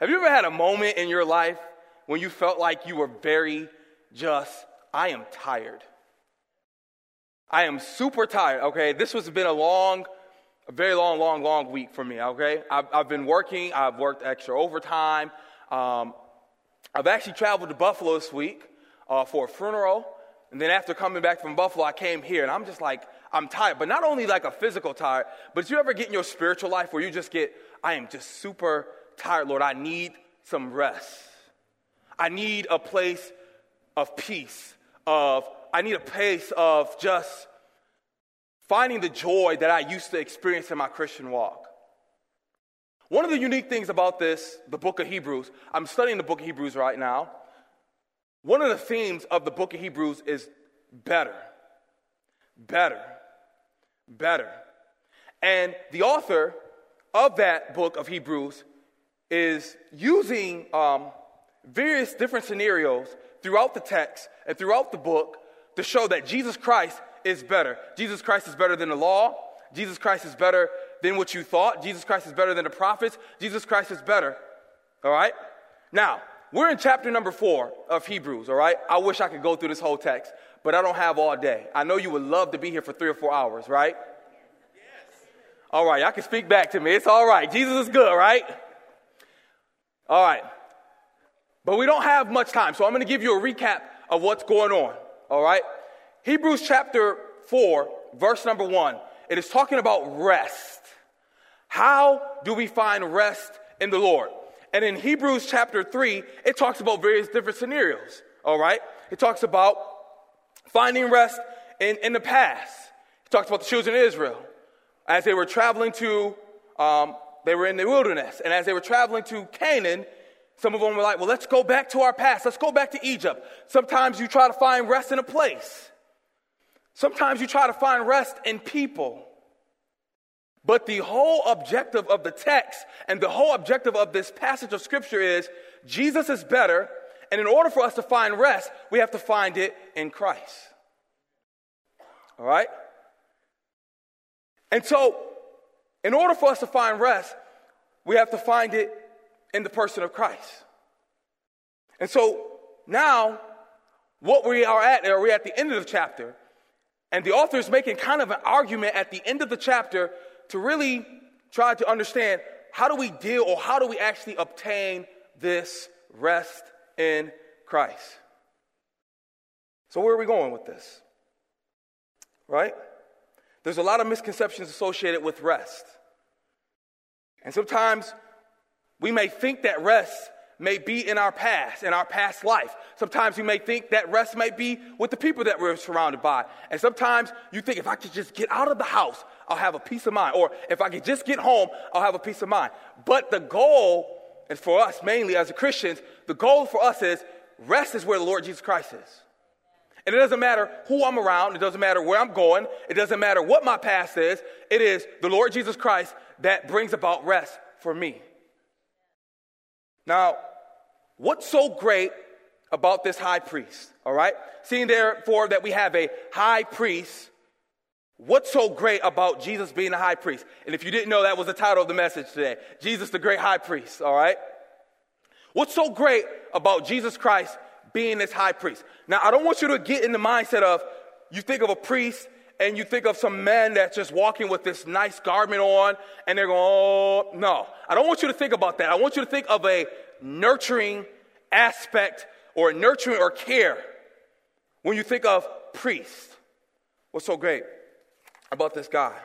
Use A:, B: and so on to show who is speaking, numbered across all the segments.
A: Have you ever had a moment in your life when you felt like you were very just, I am tired? I am super tired, okay? This has been a long, a very long, long, long week for me, okay? I've, I've been working, I've worked extra overtime. Um, I've actually traveled to Buffalo this week uh, for a funeral. And then after coming back from Buffalo, I came here and I'm just like, I'm tired. But not only like a physical tired, but you ever get in your spiritual life where you just get, I am just super tired, Lord. I need some rest. I need a place of peace, of, I need a place of just finding the joy that I used to experience in my Christian walk. One of the unique things about this, the book of Hebrews, I'm studying the book of Hebrews right now. One of the themes of the book of Hebrews is better, better, better. And the author of that book of Hebrews is using um, various different scenarios throughout the text and throughout the book to show that Jesus Christ is better. Jesus Christ is better than the law. Jesus Christ is better than what you thought. Jesus Christ is better than the prophets. Jesus Christ is better. All right? Now, we're in chapter number four of Hebrews, all right? I wish I could go through this whole text, but I don't have all day. I know you would love to be here for three or four hours, right? Yes. All right, I can speak back to me. It's all right. Jesus is good, right? All right. But we don't have much time, so I'm going to give you a recap of what's going on, all right? Hebrews chapter 4, verse number 1, it is talking about rest. How do we find rest in the Lord? And in Hebrews chapter 3, it talks about various different scenarios, all right? It talks about finding rest in, in the past. It talks about the children of Israel as they were traveling to, um, they were in the wilderness. And as they were traveling to Canaan, some of them were like, well, let's go back to our past. Let's go back to Egypt. Sometimes you try to find rest in a place. Sometimes you try to find rest in people. But the whole objective of the text and the whole objective of this passage of scripture is Jesus is better, and in order for us to find rest, we have to find it in Christ. All right? And so, in order for us to find rest, we have to find it in the person of Christ. And so, now, what we are at, are we at the end of the chapter, and the author is making kind of an argument at the end of the chapter to really try to understand how do we deal or how do we actually obtain this rest in Christ. So, where are we going with this? Right? There's a lot of misconceptions associated with rest. And sometimes we may think that rest may be in our past, in our past life. Sometimes we may think that rest may be with the people that we're surrounded by. And sometimes you think if I could just get out of the house, I'll have a peace of mind. Or if I could just get home, I'll have a peace of mind. But the goal, and for us mainly as Christians, the goal for us is rest is where the Lord Jesus Christ is. And it doesn't matter who I'm around, it doesn't matter where I'm going, it doesn't matter what my past is, it is the Lord Jesus Christ that brings about rest for me. Now, what's so great about this high priest? All right? Seeing therefore that we have a high priest, what's so great about Jesus being a high priest? And if you didn't know, that was the title of the message today Jesus, the great high priest. All right? What's so great about Jesus Christ being this high priest? Now, I don't want you to get in the mindset of you think of a priest and you think of some men that's just walking with this nice garment on and they're going, oh, no. I don't want you to think about that. I want you to think of a nurturing aspect or nurturing or care when you think of priest. What's so great about this guy,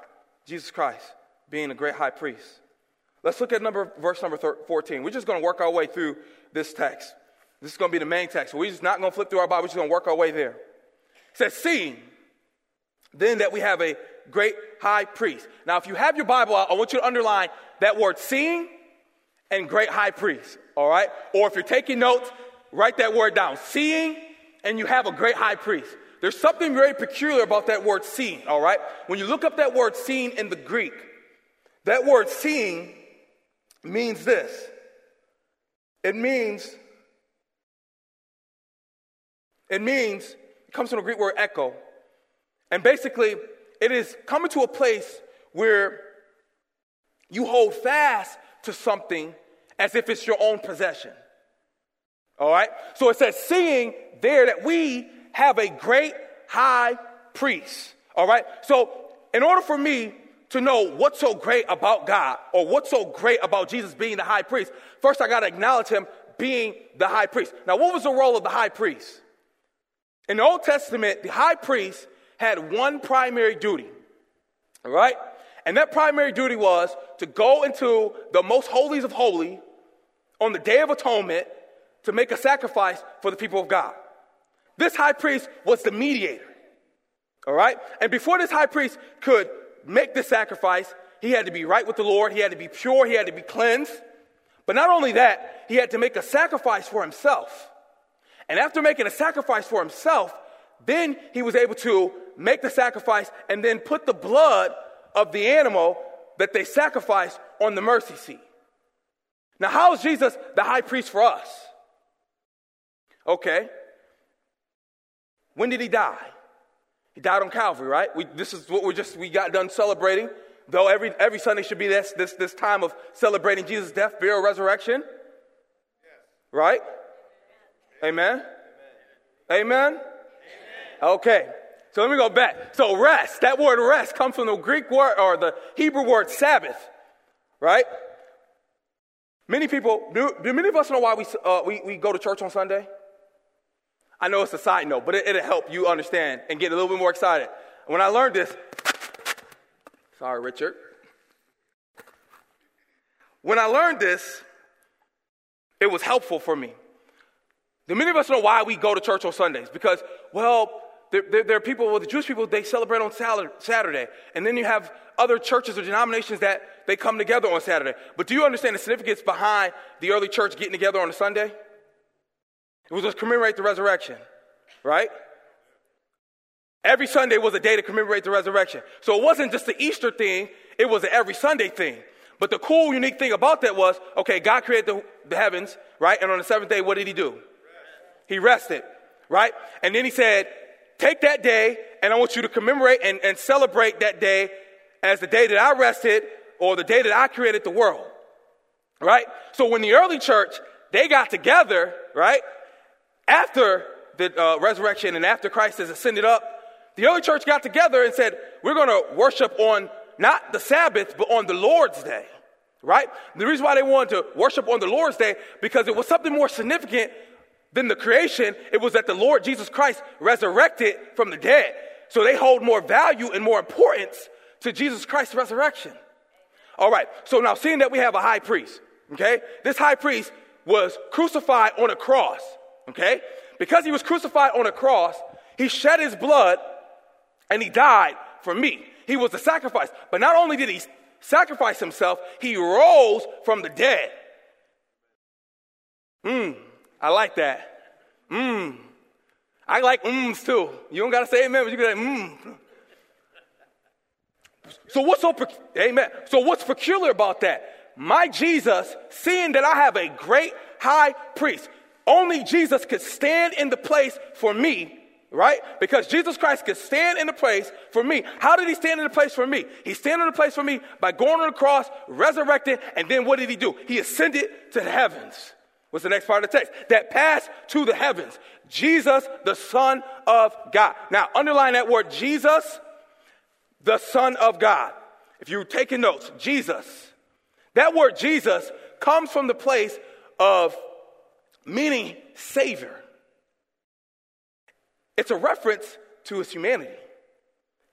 A: Jesus Christ, being a great high priest? Let's look at number, verse number 14. We're just going to work our way through this text. This is going to be the main text. We're just not going to flip through our Bible. We're just going to work our way there. It says, seeing then that we have a great high priest. Now, if you have your Bible out, I want you to underline that word seeing and great high priest, all right? Or if you're taking notes, write that word down. Seeing and you have a great high priest. There's something very peculiar about that word seeing, all right? When you look up that word seeing in the Greek, that word seeing means this it means, it means, it comes from the Greek word echo. And basically, it is coming to a place where you hold fast to something as if it's your own possession. All right? So it says, seeing there that we have a great high priest. All right? So, in order for me to know what's so great about God or what's so great about Jesus being the high priest, first I got to acknowledge him being the high priest. Now, what was the role of the high priest? In the Old Testament, the high priest had one primary duty. All right? And that primary duty was to go into the most holies of holy on the Day of Atonement to make a sacrifice for the people of God. This high priest was the mediator. All right? And before this high priest could make the sacrifice, he had to be right with the Lord, he had to be pure, he had to be cleansed. But not only that, he had to make a sacrifice for himself. And after making a sacrifice for himself, then he was able to make the sacrifice and then put the blood of the animal that they sacrificed on the mercy seat. Now, how is Jesus the high priest for us? Okay. When did he die? He died on Calvary, right? We, this is what we just we got done celebrating. Though every every Sunday should be this this this time of celebrating Jesus' death, burial, resurrection. Right? Amen. Amen. Okay. So let me go back. So rest, that word rest comes from the Greek word or the Hebrew word Sabbath, right? Many people, do, do many of us know why we, uh, we, we go to church on Sunday? I know it's a side note, but it, it'll help you understand and get a little bit more excited. When I learned this, sorry, Richard. When I learned this, it was helpful for me. Do many of us know why we go to church on Sundays? Because, well, there, there, there, are people, well, the Jewish people, they celebrate on Saturday. And then you have other churches or denominations that they come together on Saturday. But do you understand the significance behind the early church getting together on a Sunday? It was to commemorate the resurrection, right? Every Sunday was a day to commemorate the resurrection. So it wasn't just the Easter thing, it was an every Sunday thing. But the cool, unique thing about that was okay, God created the, the heavens, right? And on the seventh day, what did he do? He rested, right? And then he said, Take that day, and I want you to commemorate and, and celebrate that day as the day that I rested or the day that I created the world. Right? So when the early church, they got together, right? After the uh, resurrection and after Christ has ascended up, the early church got together and said, we're going to worship on not the Sabbath, but on the Lord's day. Right? The reason why they wanted to worship on the Lord's day, because it was something more significant than the creation, it was that the Lord Jesus Christ resurrected from the dead. So they hold more value and more importance to Jesus Christ's resurrection. All right, so now seeing that we have a high priest, okay, this high priest was crucified on a cross, okay? Because he was crucified on a cross, he shed his blood and he died for me. He was the sacrifice. But not only did he sacrifice himself, he rose from the dead. Hmm. I like that. Mmm. I like mms too. You don't got to say amen, but you can say mmm. So what's so, amen. So what's peculiar about that? My Jesus, seeing that I have a great high priest, only Jesus could stand in the place for me, right? Because Jesus Christ could stand in the place for me. How did he stand in the place for me? He stand in the place for me by going on the cross, resurrecting, and then what did he do? He ascended to the heavens. What's the next part of the text? That passed to the heavens. Jesus, the Son of God. Now, underline that word Jesus, the Son of God. If you're taking notes, Jesus. That word Jesus comes from the place of meaning Savior. It's a reference to his humanity.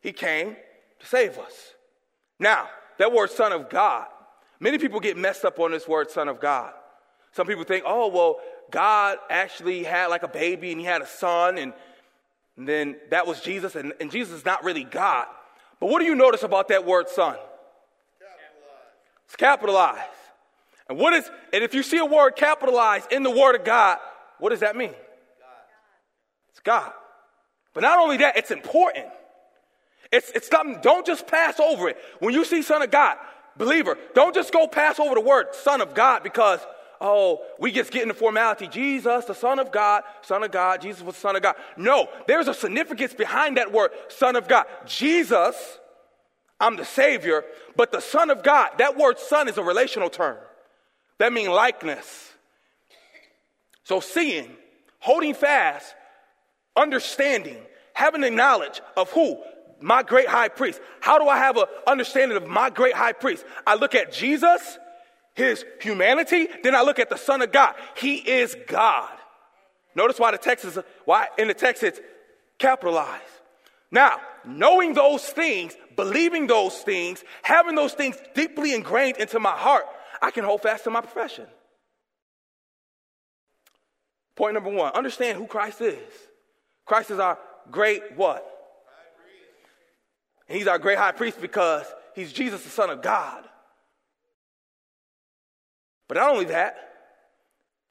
A: He came to save us. Now, that word Son of God, many people get messed up on this word Son of God. Some people think, oh, well, God actually had like a baby and he had a son, and, and then that was Jesus, and, and, Jesus is not really God. But what do you notice about that word son? Capitalized. It's capitalized. And what is, and if you see a word capitalized in the word of God, what does that mean? God. It's God. But not only that, it's important. It's, it's something, don't just pass over it. When you see Son of God, believer, don't just go pass over the word Son of God because oh, we just get into formality. Jesus, the Son of God, Son of God, Jesus was the Son of God. No, there's a significance behind that word, Son of God. Jesus, I'm the Savior, but the Son of God, that word Son is a relational term. That means likeness. So seeing, holding fast, understanding, having the knowledge of who? My great high priest. How do I have an understanding of my great high priest? I look at Jesus, his humanity, then I look at the Son of God. He is God. Notice why the text is, why in the text it's capitalized. Now, knowing those things, believing those things, having those things deeply ingrained into my heart, I can hold fast to my profession. Point number one understand who Christ is. Christ is our great what? He's our great high priest because he's Jesus, the Son of God. But not only that,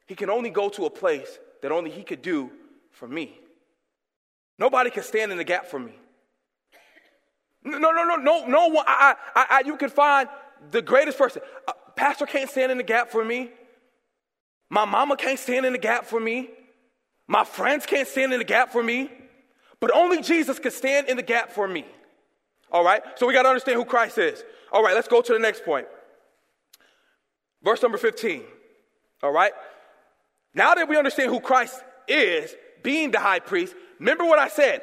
A: he can only go to a place that only he could do for me. Nobody can stand in the gap for me. No, no, no, no, no one. I, I, I, you can find the greatest person. Uh, pastor can't stand in the gap for me. My mama can't stand in the gap for me. My friends can't stand in the gap for me. But only Jesus can stand in the gap for me. All right? So we got to understand who Christ is. All right, let's go to the next point. Verse number 15. All right? Now that we understand who Christ is, being the high priest, remember what I said.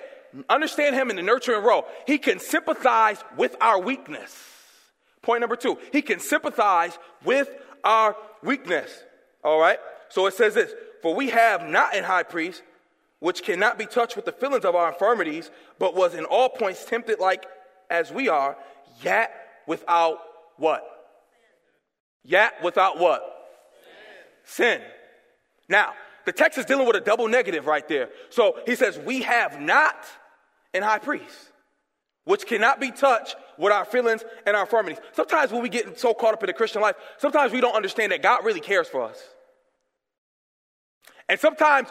A: Understand him in the nurturing role. He can sympathize with our weakness. Point number two, he can sympathize with our weakness. All right? So it says this For we have not an high priest which cannot be touched with the feelings of our infirmities, but was in all points tempted like as we are, yet without what? Yet without what? Sin. Now, the text is dealing with a double negative right there. So he says, We have not an high priest, which cannot be touched with our feelings and our infirmities. Sometimes when we get so caught up in the Christian life, sometimes we don't understand that God really cares for us. And sometimes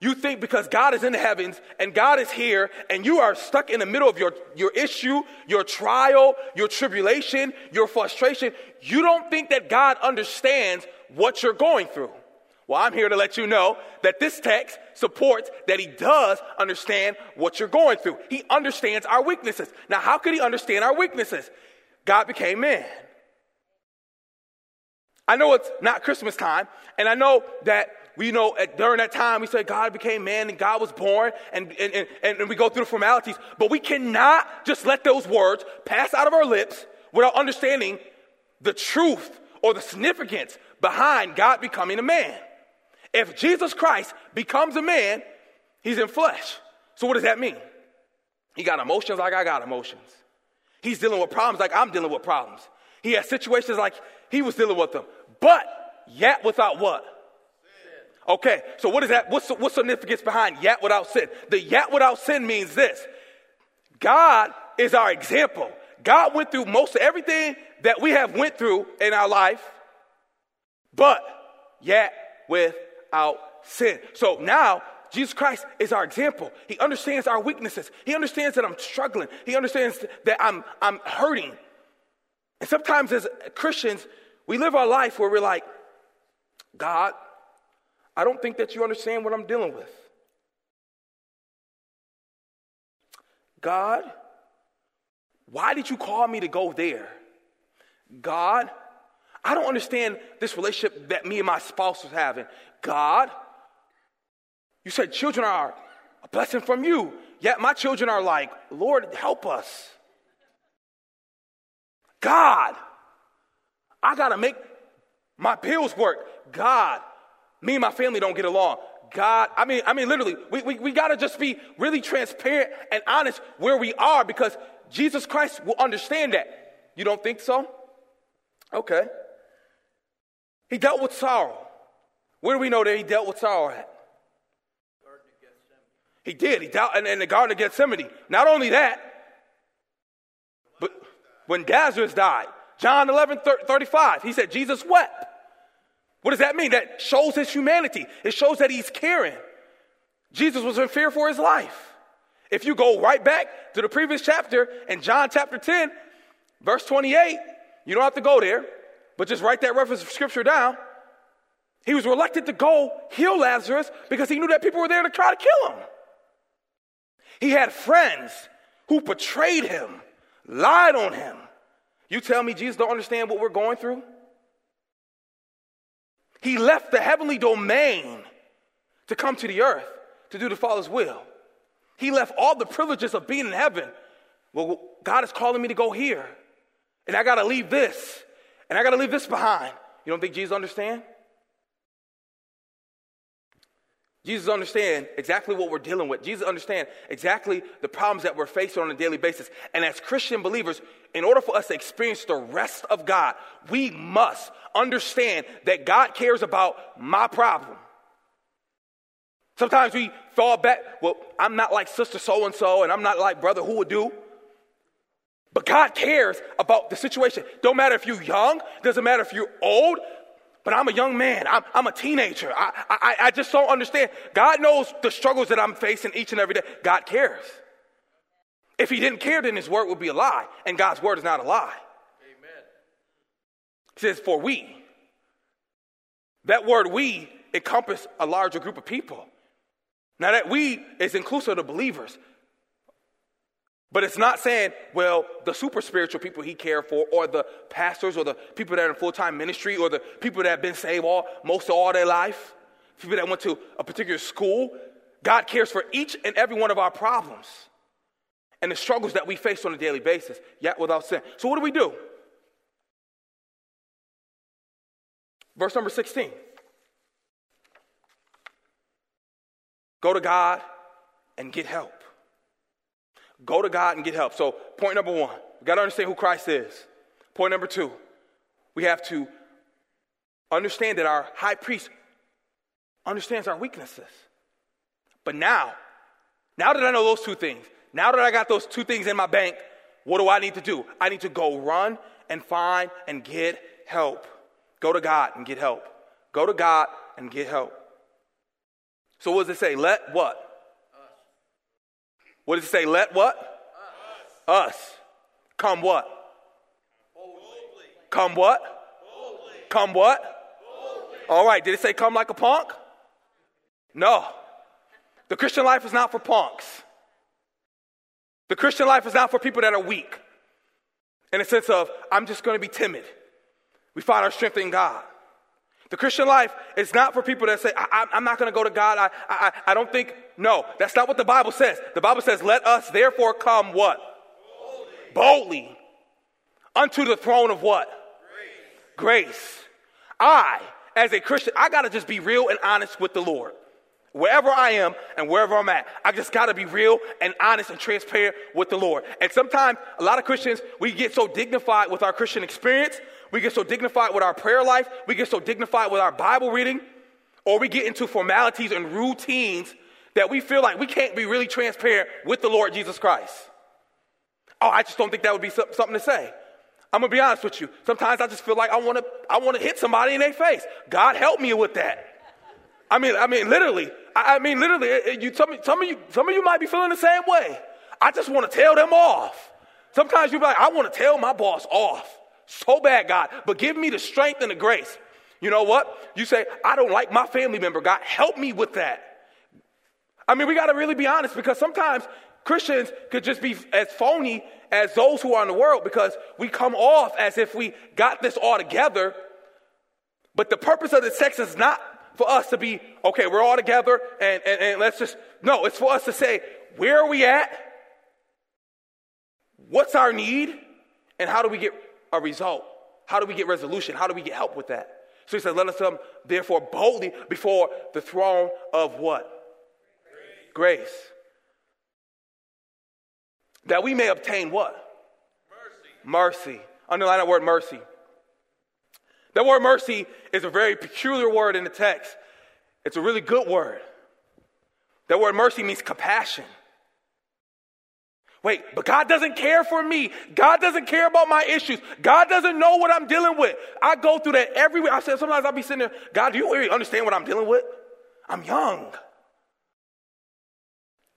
A: you think because God is in the heavens and God is here and you are stuck in the middle of your, your issue, your trial, your tribulation, your frustration, you don't think that God understands what you're going through. Well, I'm here to let you know that this text supports that he does understand what you're going through. He understands our weaknesses. Now, how could he understand our weaknesses? God became man. I know it's not Christmas time, and I know that we know at, during that time we say God became man and God was born, and, and, and, and we go through the formalities, but we cannot just let those words pass out of our lips without understanding the truth or the significance behind God becoming a man. If Jesus Christ becomes a man, he's in flesh. So what does that mean? He got emotions like I got emotions. He's dealing with problems like I'm dealing with problems. He has situations like he was dealing with them. But yet without what? Okay, so what is that? What's the, what's significance behind yet without sin? The yet without sin means this. God is our example. God went through most of everything that we have went through in our life, but yet without sin. So now, Jesus Christ is our example. He understands our weaknesses. He understands that I'm struggling. He understands that I'm, I'm hurting. And sometimes as Christians, we live our life where we're like, God, I don't think that you understand what I'm dealing with. God, why did you call me to go there? God, I don't understand this relationship that me and my spouse was having. God, you said children are a blessing from you, yet my children are like, Lord, help us. God, I got to make my bills work. God, me and my family don't get along. God, I mean, I mean, literally, we, we, we got to just be really transparent and honest where we are because Jesus Christ will understand that. You don't think so? Okay. He dealt with sorrow. Where do we know that he dealt with sorrow at? He did. He dealt in, in the Garden of Gethsemane. Not only that, but when Lazarus died, John 11, 35, he said, Jesus wept. What does that mean? That shows his humanity. It shows that he's caring. Jesus was in fear for his life. If you go right back to the previous chapter in John chapter 10, verse 28, you don't have to go there, but just write that reference of scripture down. He was reluctant to go heal Lazarus because he knew that people were there to try to kill him. He had friends who betrayed him, lied on him. You tell me Jesus don't understand what we're going through? He left the heavenly domain to come to the earth to do the Father's will. He left all the privileges of being in heaven. Well, God is calling me to go here. And I got to leave this. And I got to leave this behind. You don't think Jesus understand? Jesus understand exactly what we're dealing with. Jesus understand exactly the problems that we're facing on a daily basis. And as Christian believers, in order for us to experience the rest of God, we must understand that God cares about my problem. Sometimes we fall back, well, I'm not like sister so and so, and I'm not like brother who would do. But God cares about the situation. Don't matter if you're young, doesn't matter if you're old, but I'm a young man. I'm, I'm a teenager. I, I, I just don't understand. God knows the struggles that I'm facing each and every day. God cares. If He didn't care, then His word would be a lie, and God's word is not a lie. Amen. He says, For we. That word we encompass a larger group of people. Now, that we is inclusive of believers. But it's not saying, well, the super spiritual people he cared for, or the pastors, or the people that are in full time ministry, or the people that have been saved all most of all their life, people that went to a particular school. God cares for each and every one of our problems and the struggles that we face on a daily basis, yet without sin. So, what do we do? Verse number 16. Go to God and get help. Go to God and get help. So, point number one, we got to understand who Christ is. Point number two, we have to understand that our high priest understands our weaknesses. But now, now that I know those two things, now that I got those two things in my bank, what do I need to do? I need to go run and find and get help. Go to God and get help. Go to God and get help. So what does it say? Let what? What does it say? Let what? Us. Us. Come what? Boldly. Come what? Boldly. Come what? Boldly. All right. Did it say come like a punk? No. The Christian life is not for punks. The Christian life is not for people that are weak. In a sense of, I'm just going to be timid. We find our strength in God. The Christian life is not for people that say, I, am not going to go to God. I, I, I don't think, no, that's not what the Bible says. The Bible says, let us therefore come what? Boldly. Boldly. Unto the throne of what? Grace. Grace. I, as a Christian, I got to just be real and honest with the Lord. Wherever I am and wherever I'm at, I just got to be real and honest and transparent with the Lord. And sometimes, a lot of Christians, we get so dignified with our Christian experience we get so dignified with our prayer life, we get so dignified with our Bible reading, or we get into formalities and routines that we feel like we can't be really transparent with the Lord Jesus Christ. Oh, I just don't think that would be something to say. I'm gonna be honest with you. Sometimes I just feel like I wanna, I wanna hit somebody in their face. God help me with that. I mean, I mean, literally. I, I mean, literally. You, some, some of you, some of you might be feeling the same way. I just want to tell them off. Sometimes you be like, I want to tell my boss off so bad, God, but give me the strength and the grace. You know what? You say, I don't like my family member. God, help me with that. I mean, we got to really be honest because sometimes Christians could just be as phony as those who are in the world because we come off as if we got this all together. But the purpose of the sex is not for us to be, okay, we're all together and, and, and let's just, no, it's for us to say, where are we at? What's our need? And how do we get a result? How do we get resolution? How do we get help with that? So he says, Let us come therefore boldly before the throne of what? Grace. Grace. That we may obtain what? Mercy. Mercy. Underline that word mercy. That word mercy is a very peculiar word in the text. It's a really good word. That word mercy means compassion. Wait, but God doesn't care for me. God doesn't care about my issues. God doesn't know what I'm dealing with. I go through that every week. I said sometimes I'll be sitting there, God, do you really understand what I'm dealing with? I'm young.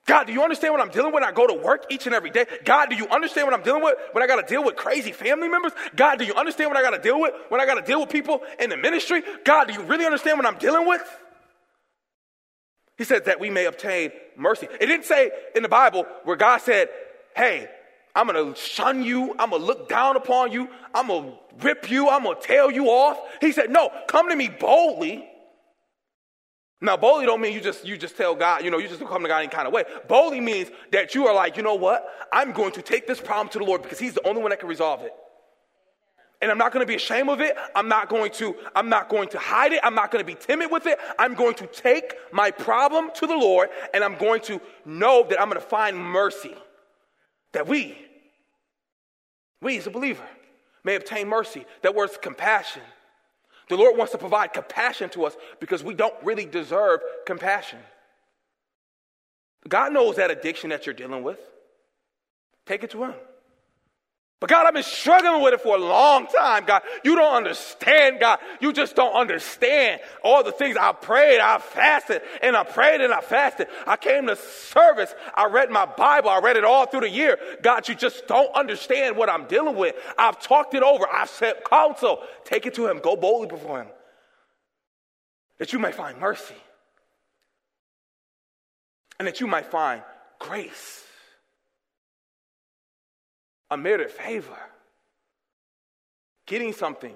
A: God, do you understand what I'm dealing with? I go to work each and every day. God, do you understand what I'm dealing with when I got to deal with crazy family members? God, do you understand what I got to deal with when I got to deal with people in the ministry? God, do you really understand what I'm dealing with? He said that we may obtain mercy. It didn't say in the Bible where God said, hey, I'm gonna shun you. I'm gonna look down upon you. I'm gonna rip you. I'm gonna tail you off. He said, No, come to me boldly. Now, boldly don't mean you just you just tell God, you know, you just come to God in kind of way. Boldly means that you are like, you know what? I'm going to take this problem to the Lord because He's the only one that can resolve it. And I'm not going to be ashamed of it. I'm not going to I'm not going to hide it. I'm not going to be timid with it. I'm going to take my problem to the Lord and I'm going to know that I'm going to find mercy. That we we as a believer may obtain mercy. That word's compassion. The Lord wants to provide compassion to us because we don't really deserve compassion. God knows that addiction that you're dealing with. Take it to Him. But God, I've been struggling with it for a long time, God. You don't understand, God. You just don't understand all the things I prayed, I fasted, and I prayed and I fasted. I came to service. I read my Bible. I read it all through the year. God, you just don't understand what I'm dealing with. I've talked it over. I've said counsel. Take it to Him. Go boldly before Him. That you may find mercy. And that you might find grace a merit favor, getting something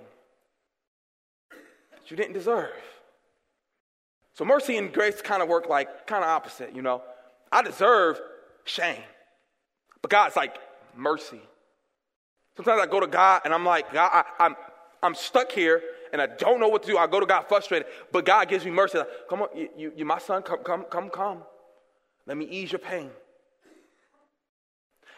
A: that you didn't deserve. So mercy and grace kind of work like kind of opposite, you know. I deserve shame, but God's like mercy. Sometimes I go to God and I'm like, God, I, I'm I'm stuck here and I don't know what to do. I go to God frustrated, but God gives me mercy. Like, come on, you, you, you my son, come, come, come, come. Let me ease your pain.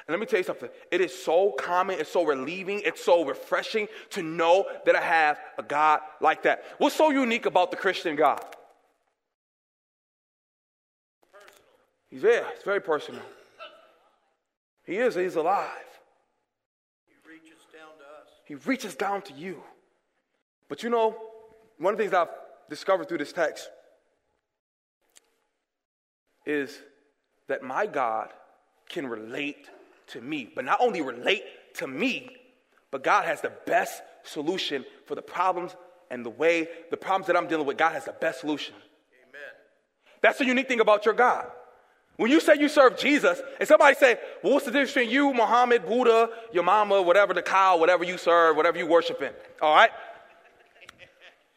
A: And let me tell you something. It is so common, it's so relieving, it's so refreshing to know that I have a God like that. What's so unique about the Christian God? He's there. It's very personal. He is. He's alive.
B: He reaches down to us.
A: He reaches down to you. But you know, one of the things I've discovered through this text is that my God can relate to me. But not only relate to me, but God has the best solution for the problems and the way, the problems that I'm dealing with. God has the best solution.
B: Amen.
A: That's the unique thing about your God. When you say you serve Jesus, and somebody say, well, what's the difference between you, Muhammad, Buddha, your mama, whatever, the cow, whatever you serve, whatever you worship in? All right?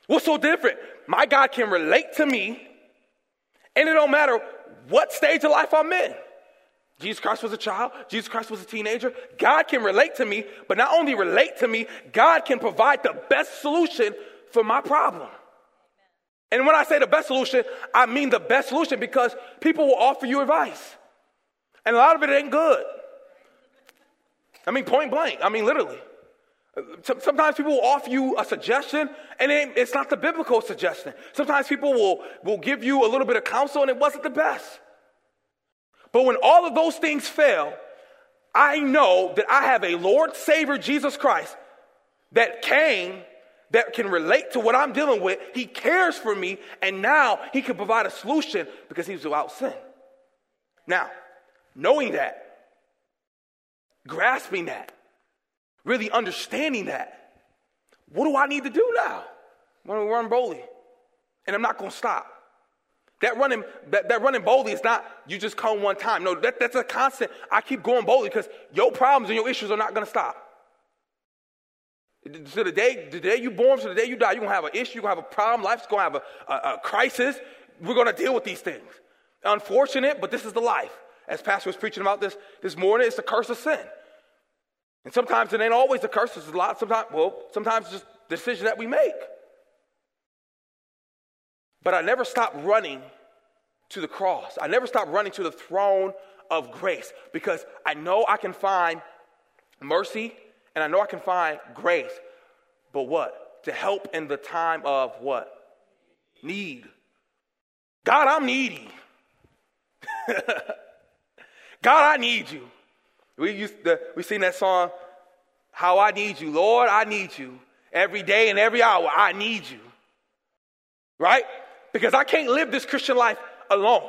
A: What's so different? My God can relate to me, and it don't matter what stage of life I'm in. Jesus Christ was a child. Jesus Christ was a teenager. God can relate to me, but not only relate to me, God can provide the best solution for my problem. And when I say the best solution, I mean the best solution because people will offer you advice. And a lot of it ain't good. I mean, point blank. I mean, literally. Sometimes people will offer you a suggestion and it's not the biblical suggestion. Sometimes people will, will give you a little bit of counsel and it wasn't the best. But when all of those things fail, I know that I have a Lord Savior, Jesus Christ, that came, that can relate to what I'm dealing with. He cares for me, and now He can provide a solution because He's without sin. Now, knowing that, grasping that, really understanding that, what do I need to do now? I'm to run boldly, and I'm not going to stop. That running, that, that running boldly is not you just come one time. No, that, that's a constant. I keep going boldly because your problems and your issues are not going to stop. So the day, the day you born, so the day you die, you're going to have an issue, you're going to have a problem, life's going to have a, a, a crisis. We're going to deal with these things. Unfortunate, but this is the life. As Pastor was preaching about this this morning, it's the curse of sin. And sometimes it ain't always the curse. It's a lot. Sometimes, well, sometimes it's just decision that we make. But I never stopped running to the cross. I never stopped running to the throne of grace because I know I can find mercy and I know I can find grace. But what? To help in the time of what? Need. God, I'm needy. God, I need you. We used to, we sing that song, How I Need You. Lord, I need you. Every day and every hour, I need you. Right? Because I can't live this Christian life alone.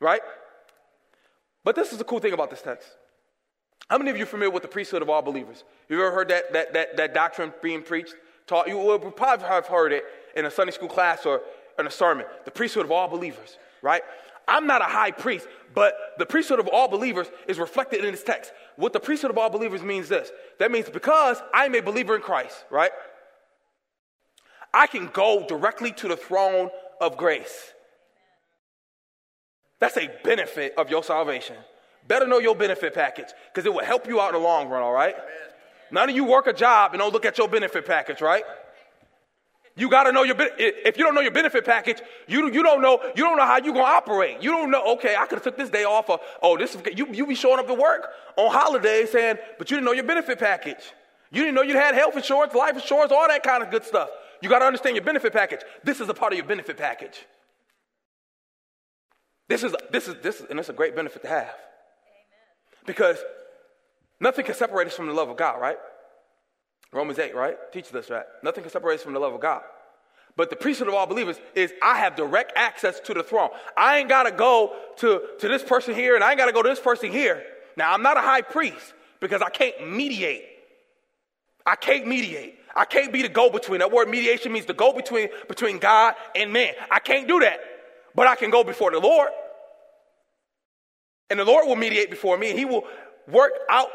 A: Right? But this is the cool thing about this text. How many of you are familiar with the priesthood of all believers? You ever heard that, that, that, that doctrine being preached? Taught? You will probably have heard it in a Sunday school class or in a sermon. The priesthood of all believers, right? I'm not a high priest, but the priesthood of all believers is reflected in this text. What the priesthood of all believers means this that means because I'm a believer in Christ, right? I can go directly to the throne of grace. That's a benefit of your salvation. Better know your benefit package because it will help you out in the long run, all right? None of you work a job and don't look at your benefit package, right? You got to know your if you don't know your benefit package, you you don't know you don't know how you gonna operate. You don't know. Okay, I could have took this day off. Or, oh, this is you. You be showing up to work on holidays saying, but you didn't know your benefit package. You didn't know you had health insurance, life insurance, all that kind of good stuff. You got to understand your benefit package. This is a part of your benefit package. This is this is this, and it's a great benefit to have. Amen. Because nothing can separate us from the love of God, right? Romans 8, right? Teaches us that. Nothing can separate us from the love of God. But the priesthood of all believers is I have direct access to the throne. I ain't got to go to, to this person here and I ain't got to go to this person here. Now, I'm not a high priest because I can't mediate. I can't mediate. I can't be the go between. That word mediation means the go between between God and man. I can't do that. But I can go before the Lord. And the Lord will mediate before me and he will work out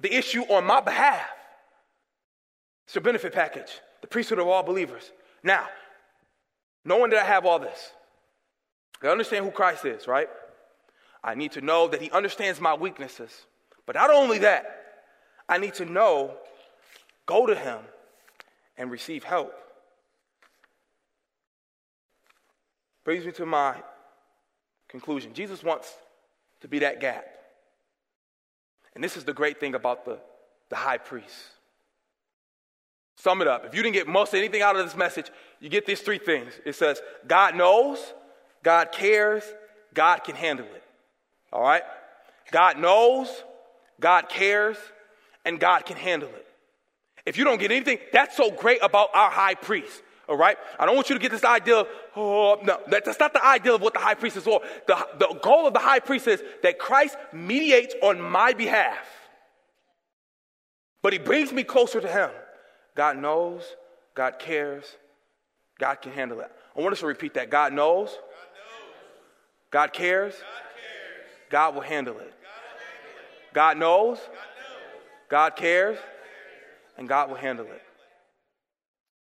A: the issue on my behalf. It's a benefit package, the priesthood of all believers. Now, knowing that I have all this, I understand who Christ is, right? I need to know that He understands my weaknesses. But not only that, I need to know, go to Him and receive help. Brings me to my conclusion. Jesus wants to be that gap. And this is the great thing about the, the high priest. Sum it up. If you didn't get most anything out of this message, you get these three things. It says, God knows, God cares, God can handle it. All right? God knows, God cares, and God can handle it. If you don't get anything, that's so great about our high priest. All right? I don't want you to get this idea of, oh, no, that's not the idea of what the high priest is for. The, the goal of the high priest is that Christ mediates on my behalf, but he brings me closer to him. God knows, God cares, God can handle it. I want us to repeat that. God knows, God, knows. God, cares, God cares, God will handle it. God, knows, God, knows. God cares, and God will handle it.